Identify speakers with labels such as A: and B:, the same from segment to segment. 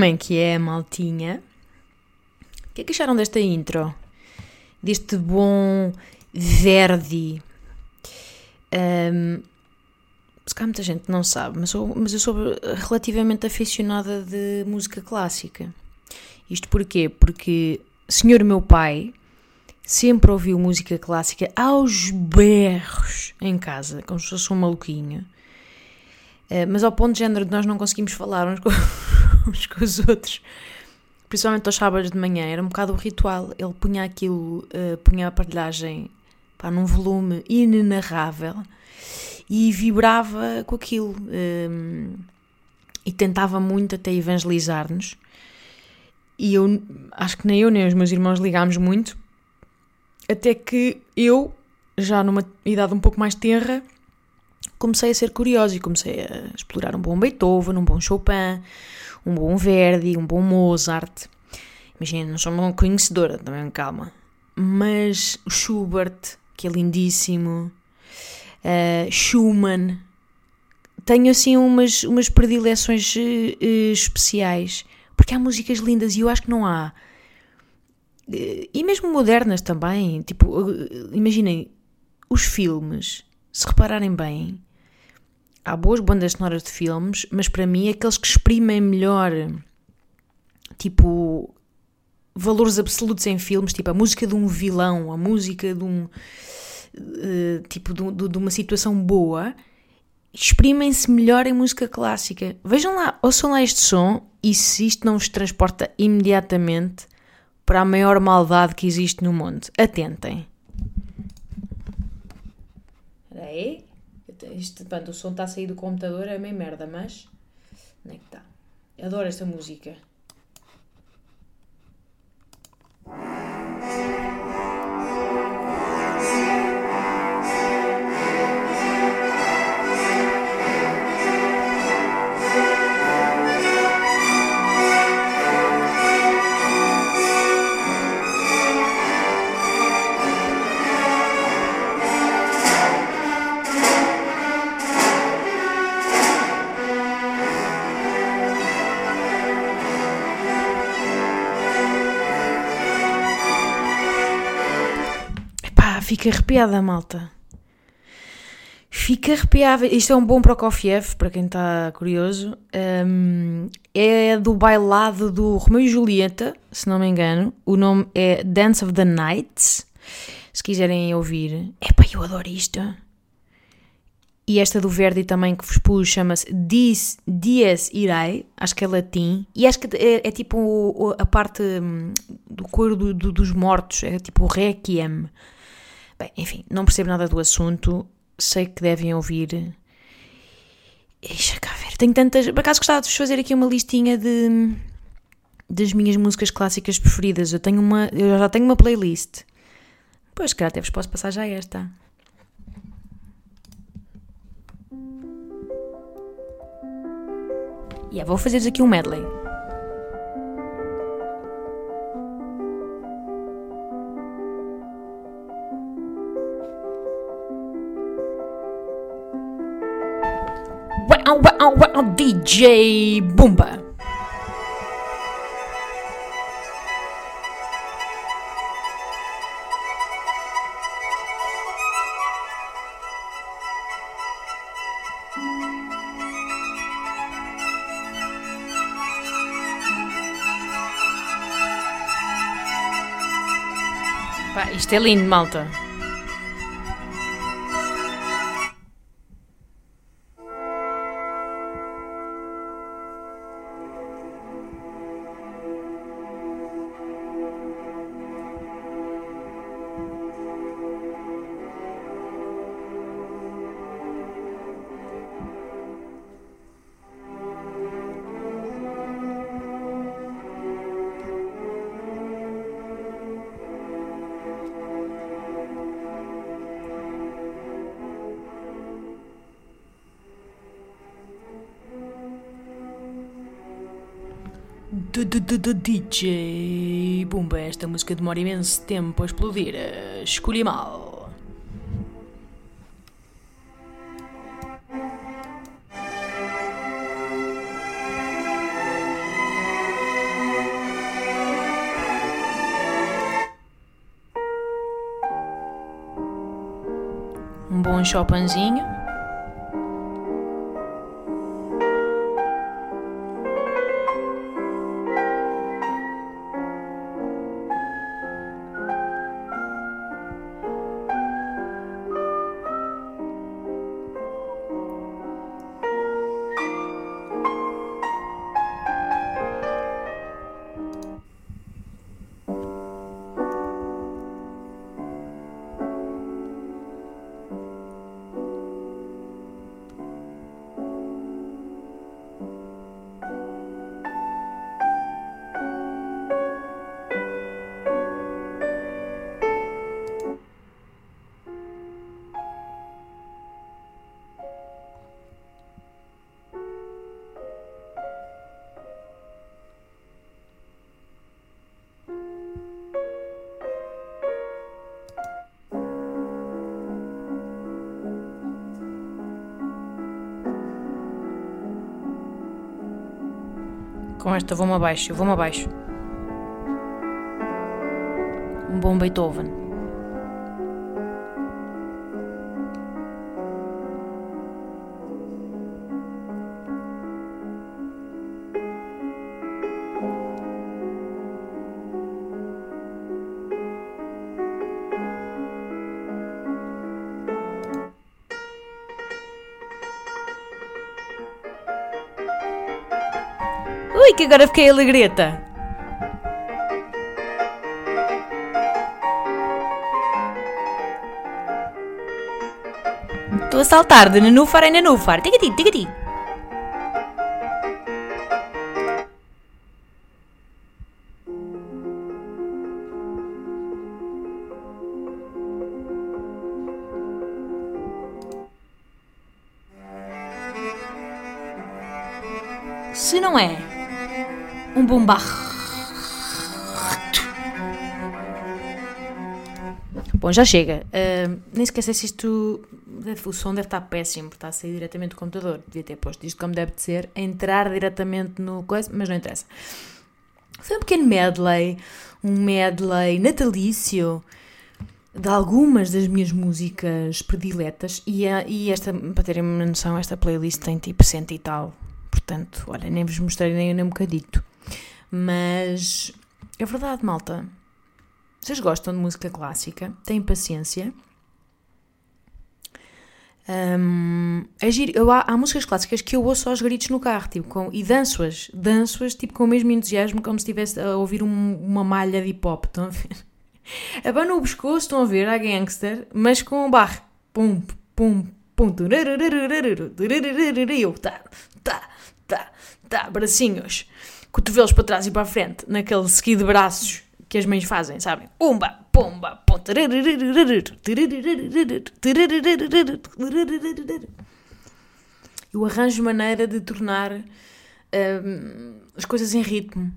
A: Como é que é, maltinha? O que é que acharam desta intro? Deste bom Verdi? Um, se cá muita gente não sabe, mas, sou, mas eu sou relativamente aficionada de música clássica. Isto porquê? Porque senhor meu pai sempre ouviu música clássica aos berros em casa, como se fosse um maluquinho. Uh, mas ao ponto de género de nós não conseguimos falar uns com, uns com os outros, principalmente aos sábados de manhã, era um bocado o ritual. Ele punha aquilo, uh, punha a aparelhagem pá, num volume inenarrável e vibrava com aquilo. Um, e tentava muito até evangelizar-nos. E eu acho que nem eu nem os meus irmãos ligámos muito, até que eu, já numa idade um pouco mais tenra, comecei a ser curiosa e comecei a explorar um bom Beethoven, um bom Chopin, um bom Verdi, um bom Mozart. Imagina, não sou uma conhecedora, também calma. Mas o Schubert, que é lindíssimo, uh, Schumann, tenho assim umas, umas predileções uh, especiais, porque há músicas lindas e eu acho que não há. E mesmo modernas também, tipo, imaginem, os filmes, se repararem bem, há boas bandas sonoras de filmes, mas para mim aqueles que exprimem melhor, tipo, valores absolutos em filmes, tipo a música de um vilão, a música de um. Uh, tipo, de, de, de, uma situação boa, exprimem-se melhor em música clássica. Vejam lá, ouçam lá este som e se isto não vos transporta imediatamente para a maior maldade que existe no mundo. Atentem. Espera aí. Isto, pronto, o som está a sair do computador, é meio merda, mas. Onde é que está? Adoro esta música. Fica arrepiada, malta. Fica arrepiada. Isto é um bom Prokofiev, para quem está curioso. Um, é do bailado do Romeu e Julieta, se não me engano. O nome é Dance of the Nights. Se quiserem ouvir. Epá, eu adoro isto. E esta do Verdi também que vos pus chama-se Dies, Dies Irae, acho que é latim, e acho que é, é tipo a parte hum, do coro do, do, dos mortos, é tipo o Requiem. Bem, enfim, não percebo nada do assunto, sei que devem ouvir. Deixa cá ver, tenho tantas. Por acaso gostava de fazer aqui uma listinha de das minhas músicas clássicas preferidas. Eu tenho uma, eu já tenho uma playlist. Pois, cara, até vos posso passar já esta. E yeah, vou fazer aqui um medley. DJ Bumba. Pá, isto é lindo, malta. DJ Pumba, esta música demora imenso tempo a explodir. Escolhi mal. Um bom chopanzinho. Com esta vou-me abaixo, vou-me abaixo. Um bom Beethoven. Que agora fiquei alegreta. Estou a saltar de nenúfar em nenúfar. Tigati, tigati. Bombarro. Bom, já chega. Uh, nem esquece se isto. O som deve estar péssimo, está a sair diretamente do computador. Devia ter posto isto como deve de ser, entrar diretamente no coisa, mas não interessa. Foi um pequeno medley, um medley natalício de algumas das minhas músicas prediletas. E, a- e esta, para terem uma noção, esta playlist tem tipo cento e tal. Portanto, olha, nem vos mostrei nem, nem um bocadito. Mas é verdade, malta. Vocês gostam de música clássica? Têm paciência? Hum, é giro. Eu, há, há músicas clássicas que eu ouço aos gritos no carro tipo, com, e danço-as, danço-as tipo, com o mesmo entusiasmo como se estivesse a ouvir um- uma malha de hip hop. Estão a ver? Abano o pescoço, estão a ver, a gangster, mas com o barro. Pum, pum, pum. e tá, tá, tá, tá, bracinhos, cotovelos para trás e para a frente, naquele seguido de braços que as mães fazem, sabem? Umba, turarararararu, turarararararu. Eu arranjo maneira de tornar hum, as coisas em ritmo.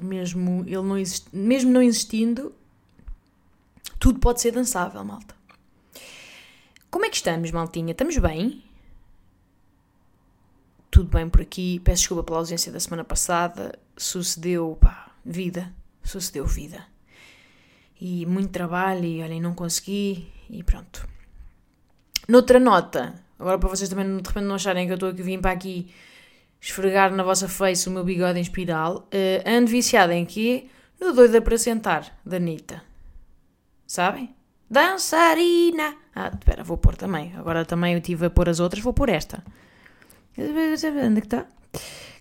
A: Mesmo ele não mesmo não existindo, tudo pode ser dançável, malta. Como é que estamos, maltinha? Estamos bem? Tudo bem por aqui. Peço desculpa pela ausência da semana passada. Sucedeu, pá, vida. Sucedeu vida. E muito trabalho e, olhem, não consegui e pronto. Noutra nota, agora para vocês também de repente não acharem que eu estou aqui, vim para aqui esfregar na vossa face o meu bigode em espiral, eh, ando viciada em quê? No Doida para Sentar, da Anitta. Sabem? Dançarina! Ah, espera, vou pôr também. Agora também eu estive a pôr as outras, vou pôr esta. Onde é que está?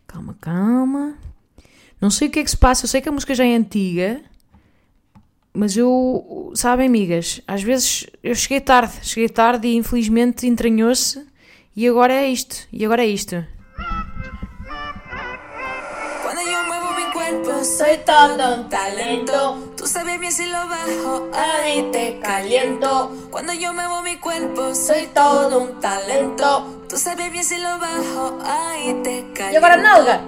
A: Calma, calma. Não sei o que é que se passa, eu sei que a música já é antiga, mas eu, sabem, amigas, às vezes eu cheguei tarde, cheguei tarde e infelizmente entranhou-se e agora é isto, e agora é isto.
B: Cuando yo muevo mi cuerpo soy todo un talento. Tú sabes bien si lo bajo, ahí te caliento. Cuando yo muevo mi cuerpo soy todo un talento.
A: E agora nalga?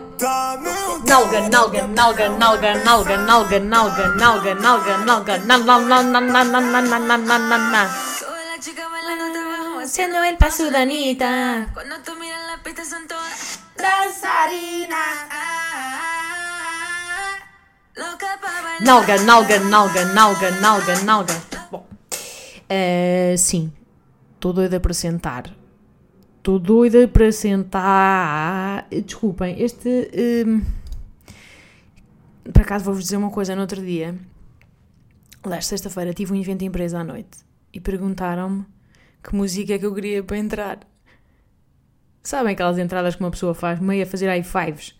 A: Nalga, nalga, nalga, nalga, nalga, nalga, nalga, nalga, nalga, nalga, na na na na na na na na na na na na.
B: Sube la chica bailando abajo,
A: Haciendo el paso de Anita.
B: Cuando tú miras la pista son todas
A: Dançarina.
B: locas para.
A: Nalga, nalga, nalga, nalga, nalga, nalga. Bom, eh, sim, estou doida para sentar. Estou doida para sentar. Desculpem, este. hum, por acaso vou-vos dizer uma coisa. No outro dia, aliás, sexta-feira, tive um evento de empresa à noite e perguntaram-me que música é que eu queria para entrar. Sabem aquelas entradas que uma pessoa faz meio a fazer high fives?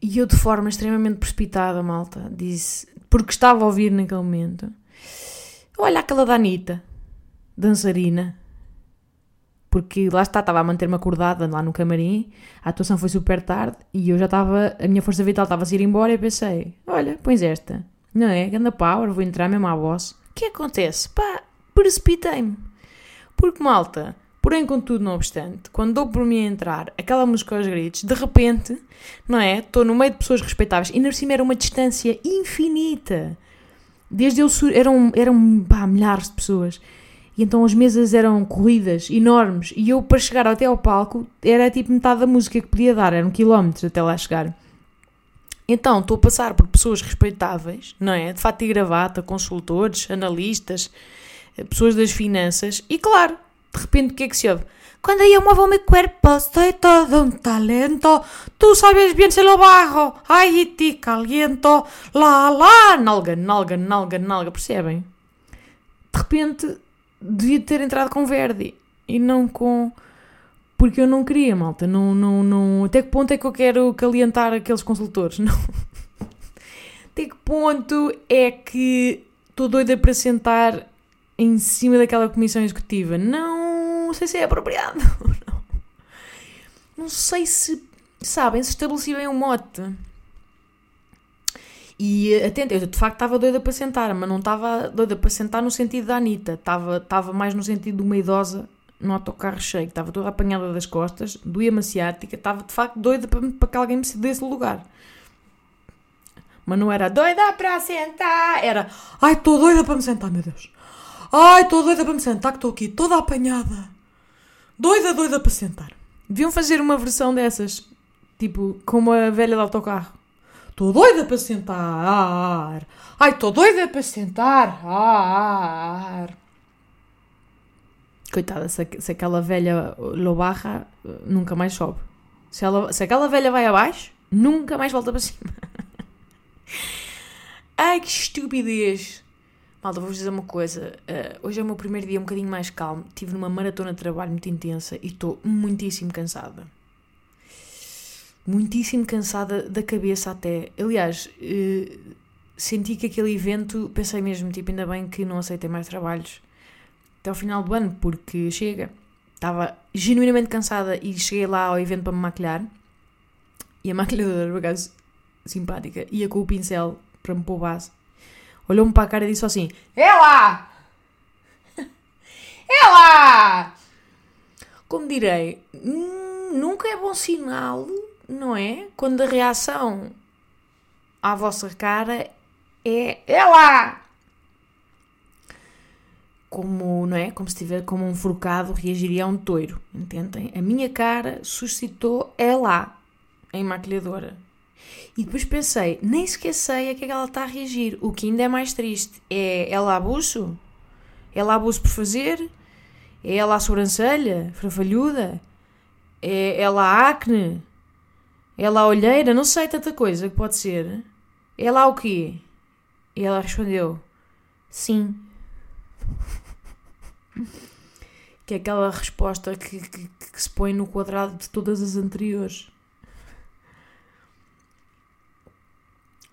A: E eu, de forma extremamente precipitada, malta, disse, porque estava a ouvir naquele momento: Olha aquela da Anitta, dançarina. Porque lá está, estava a manter-me acordada lá no camarim, a atuação foi super tarde e eu já estava, a minha força vital estava a ir embora e pensei: Olha, pões esta, não é? Ganda power, vou entrar mesmo à voz. O que acontece? Pá, precipitei-me. Porque, malta, porém, contudo, não obstante, quando dou por mim a entrar, aquela música aos gritos, de repente, não é? Estou no meio de pessoas respeitáveis e, na cima, era uma distância infinita. Desde eu, sur- eram, eram pá, milhares de pessoas. E então as mesas eram corridas, enormes, e eu, para chegar até ao palco, era tipo metade da música que podia dar, eram quilómetros até lá chegar. Então, estou a passar por pessoas respeitáveis, não é? De fato e gravata, consultores, analistas, eh, pessoas das finanças, e claro, de repente o que é que se ouve? Quando eu muevo mi cuerpo, soy todo un talento. Tú sabes bien se lo. Ay, y te caliento. Lá, lá. Nalga, nalga, nalga, nalga. Percebem? De repente, devia ter entrado com Verdi. E não com... Porque eu não queria, malta. Não, não, não... Até que ponto é que eu quero calientar aqueles consultores? Não. Até que ponto é que estou doida para sentar em cima daquela comissão executiva? Não sei se é apropriado. Não, não sei se, sabem, se estabeleci bem o mote. E atenta, eu de facto estava doida para sentar, mas não estava doida para sentar no sentido da Anitta, estava, estava mais no sentido de uma idosa no autocarro cheio, estava toda apanhada das costas, doía-me a ciática, estava de facto doida para, para que alguém me cedesse lugar. Mas não era doida para sentar, era ai, estou doida para me sentar, meu Deus. Ai, estou doida para me sentar, que estou aqui toda apanhada. Doida, doida para sentar. Deviam fazer uma versão dessas, tipo, como a velha do autocarro. Estou doida para sentar. Ai, estou doida para sentar. Coitada, se, se aquela velha lobarra nunca mais sobe. Se, ela, se aquela velha vai abaixo, nunca mais volta para cima. Ai, que estupidez. Malta, vou-vos dizer uma coisa. eh, hoje é o meu primeiro dia um bocadinho mais calmo. Estive numa maratona de trabalho muito intensa e estou muitíssimo cansada. Muitíssimo cansada da cabeça até. Aliás, eh, senti que aquele evento, pensei mesmo, tipo, ainda bem que não aceitei mais trabalhos até ao final do ano, porque chega. Estava genuinamente cansada e cheguei lá ao evento para me maquilhar. E a maquilhadora, por acaso, simpática, ia com o pincel para me pôr base. Olhou-me para a cara e disse assim: É lá! É lá! Como direi, hum, nunca é bom sinal, não é? Quando a reação à vossa cara é É lá! Como, não é? Como se tiver como um forcado reagiria a um toiro, entendem? A minha cara suscitou É lá, em maquilhadora. E depois pensei, nem sequer sei a que é que ela está a reagir. O que ainda é mais triste é ela abuso? Ela abuso por fazer? É ela a sobrancelha? Frafalhuda? É ela a acne? É ela a olheira? Não sei tanta coisa que pode ser. É ela o quê? E ela respondeu, sim. Que é aquela resposta que, que, que se põe no quadrado de todas as anteriores.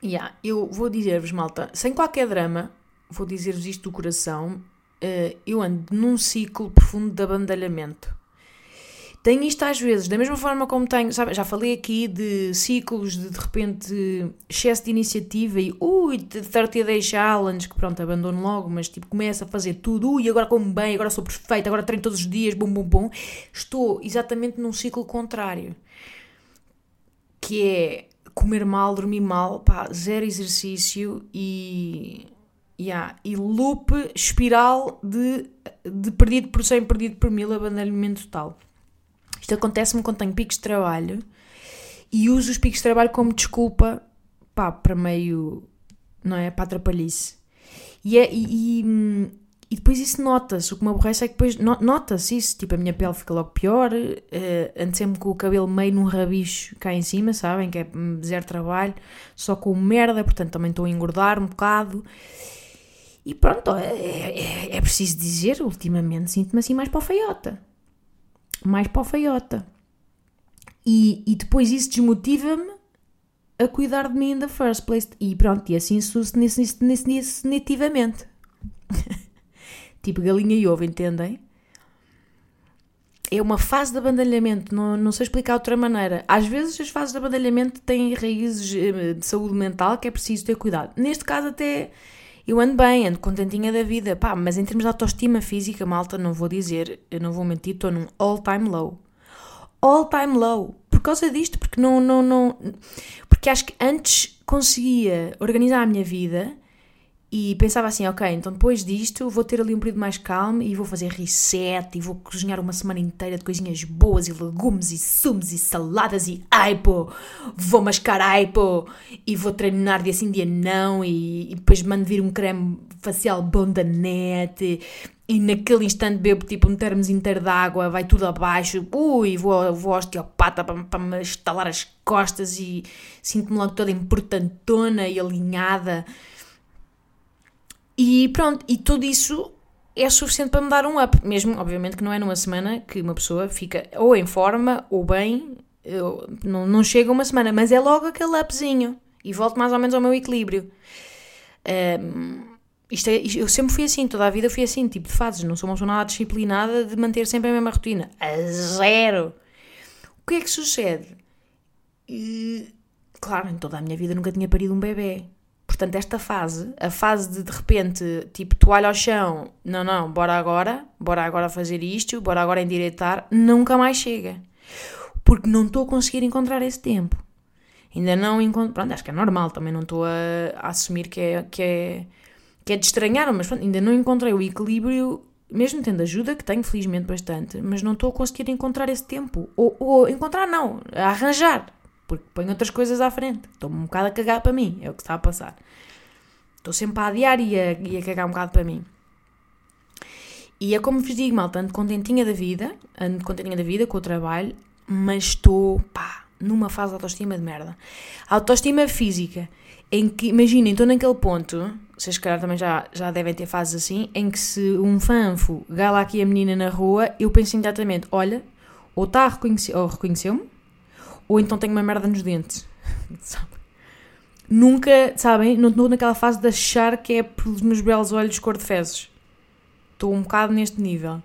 A: Yeah, eu vou dizer-vos, malta, sem qualquer drama, vou dizer-vos isto do coração, eh, eu ando num ciclo profundo de abandalhamento. Tenho isto às vezes, da mesma forma como tenho, sabe, já falei aqui de ciclos de de repente excesso de iniciativa e ui, de 30 Day Challenge, que pronto, abandono logo, mas tipo começo a fazer tudo, ui, agora como bem, agora sou perfeita, agora treino todos os dias, bum bum bum. Estou exatamente num ciclo contrário. que é comer mal, dormir mal, pá, zero exercício e. Yeah, e loop espiral de, de perdido por 100, perdido por mil, abandonamento total. Isto acontece-me quando tenho picos de trabalho e uso os picos de trabalho como desculpa pá, para meio, não é? Para atrapalhice. E, é, e, e, depois isso nota-se. O que me aborrece é que depois nota-se isso. Tipo, a minha pele fica logo pior. Uh, ando sempre com o cabelo meio num rabicho cá em cima, sabem? Que é zero trabalho. Só com merda, portanto também estou a engordar um bocado. E pronto, é, é, é preciso dizer, ultimamente sinto-me assim mais para o feiota. Mais para o feiota. E, e depois isso desmotiva-me a cuidar de mim in the first place. E pronto, e assim sucessivamente. tipo galinha e ovo, entendem? É uma fase de abandalhamento, não, não sei explicar de outra maneira. Às vezes as fases de abandalhamento têm raízes eh, de saúde mental que é preciso ter cuidado. Neste caso, até eu ando bem, ando contentinha da vida, pá, mas em termos de autoestima física, malta, não vou dizer, eu não vou mentir, estou num all-time low. All-time low. Por causa disto, porque não, não, não. Porque acho que antes conseguia organizar a minha vida e pensava assim, ok, então depois disto vou ter ali um período mais calmo e vou fazer reset e vou cozinhar uma semana inteira de coisinhas boas e legumes e sumos e saladas e aipo, vou mascar aipo e vou treinar dia sim, dia não e, e depois mando vir um creme facial bom da net e naquele instante bebo tipo um termos inteiro de água, vai tudo abaixo, ui, vou, vou ao osteopata para me estalar as costas e sinto-me logo toda importantona e alinhada e pronto, e tudo isso é suficiente para me dar um up. Mesmo, obviamente, que não é numa semana que uma pessoa fica ou em forma ou bem, eu, não, não chega uma semana, mas é logo aquele upzinho e volto mais ou menos ao meu equilíbrio. Um, isto é, eu sempre fui assim, toda a vida fui assim, tipo de fases. Não sou uma pessoa nada disciplinada de manter sempre a mesma rotina. A zero! O que é que sucede? E, claro, em toda a minha vida nunca tinha parido um bebê. Portanto, esta fase, a fase de de repente, tipo, toalha ao chão, não, não, bora agora, bora agora fazer isto, bora agora endireitar, nunca mais chega. Porque não estou a conseguir encontrar esse tempo. Ainda não encontro. Pronto, acho que é normal, também não estou a, a, assumir que é, que, é, que é de estranhar, mas pronto, ainda não encontrei o equilíbrio, mesmo tendo ajuda, que tenho felizmente bastante, mas não estou a conseguir encontrar esse tempo. Ou, ou encontrar, não, a arranjar porque ponho outras coisas à frente. Estou-me um bocado a cagar para mim, é o que está a passar. Estou sempre a adiar e a, e a cagar um bocado para mim. E é como vos digo, malta, ando contentinha da vida, ando contentinha da vida com o trabalho, mas estou, pá, numa fase de autoestima de merda. Autoestima física, em que, imaginem, estou naquele ponto, vocês calhar também já, já devem ter fases assim, em que se um fanfo gala aqui a menina na rua, eu penso imediatamente, olha, ou está a reconhecer, ou reconheceu-me, ou então tenho uma merda nos dentes. Nunca, sabem, não estou naquela fase de achar que é pelos meus belos olhos cor de fezes. Estou um bocado neste nível.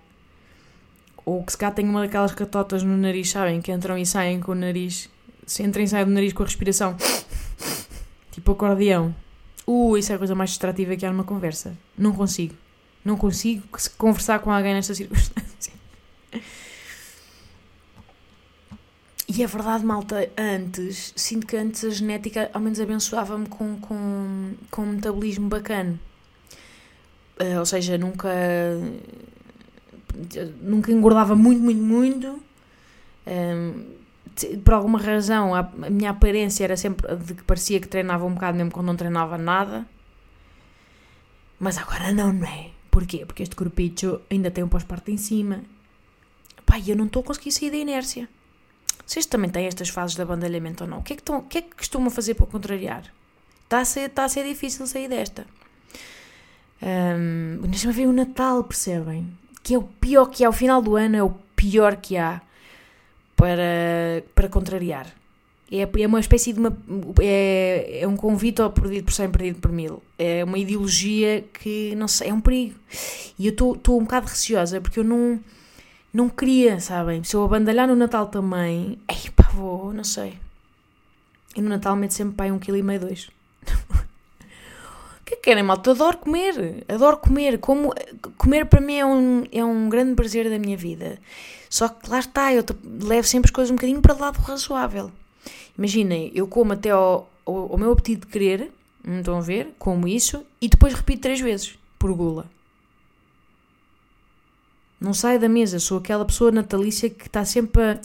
A: Ou que se cá tenho uma daquelas catotas no nariz, sabem? Que entram e saem com o nariz. Se entram e saem do nariz com a respiração. Tipo acordeão. Uh, isso é a coisa mais distrativa que há numa conversa. Não consigo. Não consigo conversar com alguém nesta circunstância. E é verdade, malta, antes, sinto que antes a genética ao menos abençoava-me com, com, com um metabolismo bacana. Uh, ou seja, nunca. Nunca engordava muito, muito, muito. Um, por alguma razão, a, a, minha aparência era sempre de que parecia que treinava um bocado, mesmo quando não treinava nada. Mas agora não, não é? Porquê? Porque este corpicho ainda tem um pós-parto em cima. Pai, eu não estou a conseguir sair da inércia. Vocês também têm estas fases de abandalhamento ou não? O que é que, estão, o que, é que costumam fazer para contrariar? Está a ser, está a ser difícil sair desta. Um, Deixa-me ver o Natal, percebem? Que é o pior que há. O final do ano é o pior que há para, para contrariar. É, é uma espécie de uma. É, é um convite ao perdido por cem, perdido por mil. É uma ideologia que, não sei, é um perigo. E eu estou um bocado receosa porque eu não não queria, sabem? Se eu abandalhar no Natal também, ei pá, vou, não sei. E no Natal meto sempre pai um quilo e meio, dois. O que é que querem, malta? Adoro comer, adoro comer. Como, comer para mim é um, é um grande prazer da minha vida. Só que lá está, eu levo sempre as coisas um bocadinho para o lado razoável. Imaginem, eu como até ao, ao, ao meu apetite de querer, não estão a ver? Como isso, e depois repito três vezes, por gula. Não saio da mesa, sou aquela pessoa natalícia que está sempre a.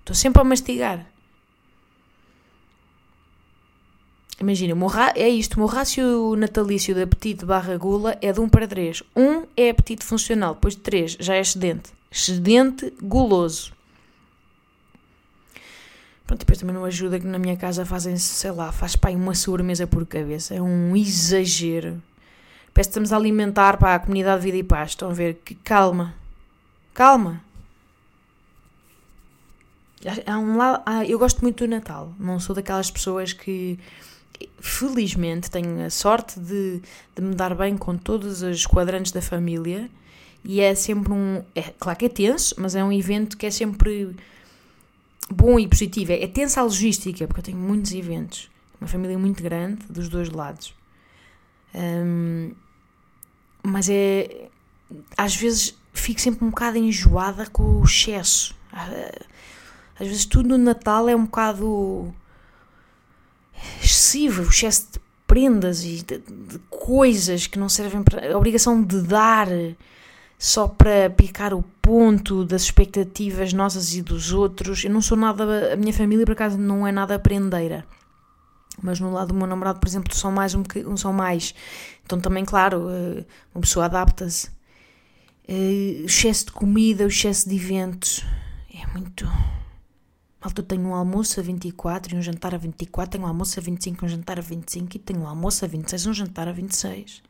A: Estou sempre a mastigar. Imagina, é isto, o meu rácio natalício de apetite barra gula é de 1 para 3. 1 é apetite funcional, depois de 3 já é excedente. Excedente guloso. Pronto, depois também não ajuda que na minha casa fazem, sei lá, faz pai uma sobremesa por cabeça. É um exagero. Parece que estamos a alimentar para a comunidade de vida e paz. Estão a ver? Que calma. Calma. Há um lado, há, eu gosto muito do Natal. Não sou daquelas pessoas que, felizmente, tenho a sorte de, de me dar bem com todos os quadrantes da família. E é sempre um. É, claro que é tenso, mas é um evento que é sempre bom e positivo. É, é tensa a logística, porque eu tenho muitos eventos. Uma família muito grande, dos dois lados. Um, mas é. Às vezes fico sempre um bocado enjoada com o excesso. Às vezes tudo no Natal é um bocado excessivo, o excesso de prendas e de, de, coisas que não servem para. a obrigação de dar só para picar o ponto das expectativas nossas e dos outros. Eu não sou nada. A minha família, por acaso, não é nada prendeira. Mas no lado do meu namorado, por exemplo, são mais um são mais. Então também, claro, eh, uma pessoa adapta-se. Eh, o excesso de comida, o excesso de eventos. É muito. Malta, eu tenho um almoço a 24 e um jantar a 24, tenho um almoço a 25 e um jantar a 25 e tenho um almoço a 26 e um jantar a 26.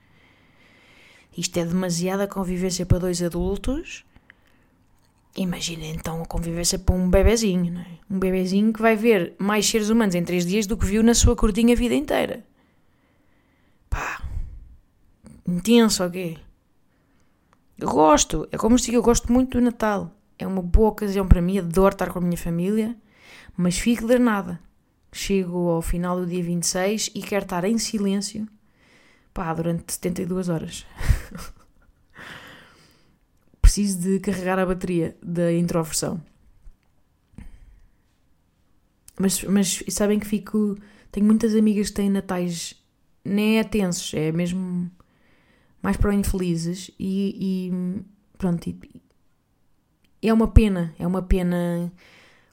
A: Isto é demasiada convivência para dois adultos Imagina então a convivência para um bebezinho, não é? Um bebezinho que vai ver mais seres humanos em três dias do que viu na sua curtinha vida inteira. Pá, intenso o quê? Eu gosto, é como digo, eu gosto muito do Natal. É uma boa ocasião para mim, adoro estar com a minha família, mas fico de nada. Chego ao final do dia 26 e quero estar em silêncio, pá, durante 72 horas. preciso de carregar a bateria da introversão. Mas, mas sabem que fico. Tenho muitas amigas que têm natais nem é tensos, é mesmo mais para infelizes e, e pronto. E, é uma pena, é uma pena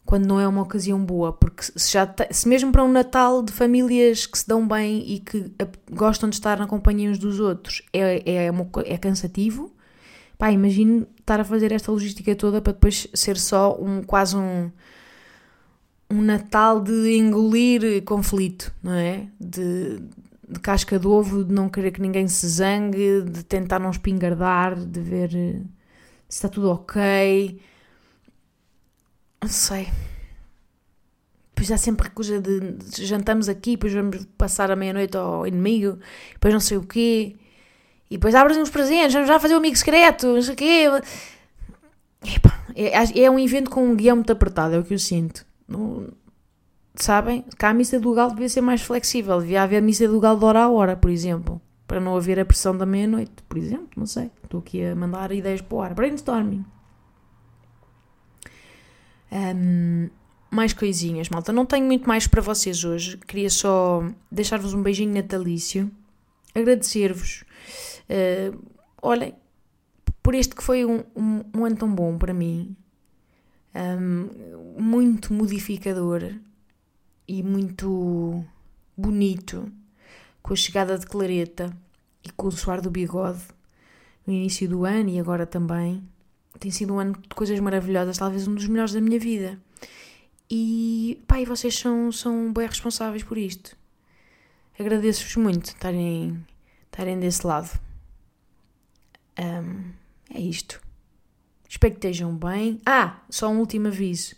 A: quando não é uma ocasião boa, porque se, já se mesmo para um Natal de famílias que se dão bem e que gostam de estar na companhia uns dos outros é, é, é cansativo, Pá, imagino estar a fazer esta logística toda para depois ser só um quase um, um Natal de engolir conflito, não é? De, de casca de ovo, de não querer que ninguém se zangue, de tentar não espingardar, de ver se está tudo ok. Não sei. Depois há sempre coisa de, jantamos aqui, depois vamos passar a meia-noite ao inimigo, depois não sei o quê. E depois abres uns presentes, vamos já fazer um amigo secreto, não sei o quê. Epa, é, é, um evento com um guião muito apertado, é o que eu sinto. Não, sabem? Cá a missa do galo devia ser mais flexível. Devia haver missa do galo de hora a hora, por exemplo. Para não haver a pressão da meia-noite, por exemplo. Não sei. Estou aqui a mandar ideias para o ar. Brainstorming. Um, mais coisinhas, malta. Não tenho muito mais para vocês hoje. Queria só deixar-vos um beijinho natalício. Agradecer-vos Uh, olhem, por este que foi um, um, um, ano tão bom para mim, um, muito modificador e muito bonito, com a chegada de Clareta e com o suar do bigode no início do ano e agora também. Tem sido um ano de coisas maravilhosas, talvez um dos melhores da minha vida. E, pá, vocês são, são bem responsáveis por isto. Agradeço-vos muito estarem, estarem desse lado. Um, é isto. Espero que estejam bem. Ah, só um último aviso.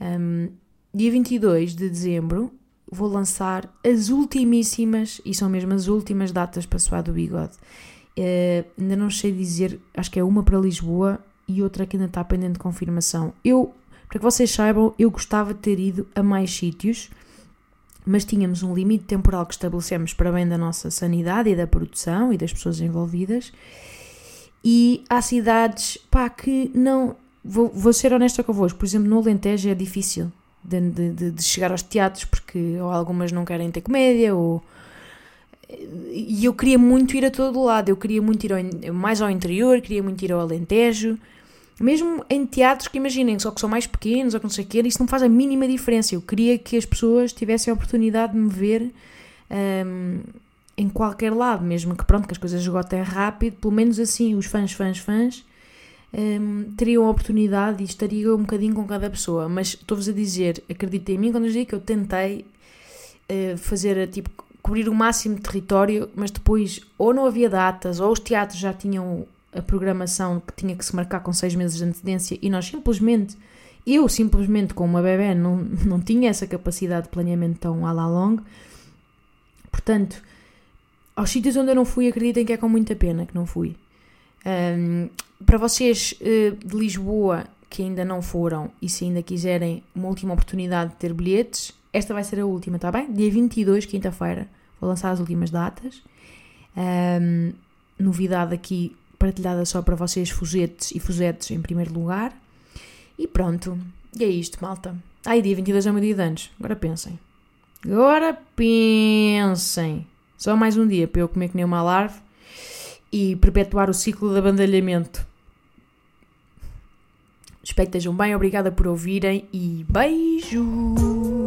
A: Um, dia 22 de dezembro vou lançar as ultimíssimas, e são mesmo as últimas datas para suar do bigode. Uh, ainda não sei dizer, acho que é uma para Lisboa e outra que ainda está pendente de confirmação. Eu, para que vocês saibam, eu gostava de ter ido a mais sítios, mas tínhamos um limite temporal que estabelecemos para bem da nossa sanidade e da produção e das pessoas envolvidas. E há cidades, pá, que não. Vou, vou ser honesta convosco, por exemplo, no Alentejo é difícil de, de, de chegar aos teatros, porque ou algumas não querem ter comédia, ou e eu queria muito ir a todo lado, eu queria muito ir ao, mais ao interior, queria muito ir ao Alentejo, mesmo em teatros que imaginem, só que são mais pequenos ou que não sei o quê, isso não faz a mínima diferença. Eu queria que as pessoas tivessem a oportunidade de me ver um, em qualquer lado, mesmo que pronto, que as coisas esgotem rápido, pelo menos assim os fãs, fãs, fãs um, teriam a oportunidade e estariam um bocadinho com cada pessoa. Mas estou-vos a dizer, acreditem em mim quando eu digo que eu tentei uh, fazer tipo cobrir o máximo de território, mas depois ou não havia datas, ou os teatros já tinham a programação que tinha que se marcar com seis meses de antecedência e nós simplesmente, eu simplesmente com uma bebê não, não tinha essa capacidade de planeamento tão à la longue. Portanto, aos sítios onde eu não fui, acreditem que é com muita pena que não fui. Um, para vocês uh, de Lisboa que ainda não foram e se ainda quiserem uma última oportunidade de ter bilhetes, esta vai ser a última, tá bem? Dia 22, quinta-feira, vou lançar as últimas datas. Um, novidade aqui partilhada só para vocês, fuzetes e fuzetes em primeiro lugar. E pronto, e é isto, malta. Ai, dia 22 é o meu dia de anos. Agora pensem. Agora pensem. Só mais um dia para eu comer que nem uma larve e perpetuar o ciclo de abandalhamento. Espero que estejam bem, obrigada por ouvirem e beijo!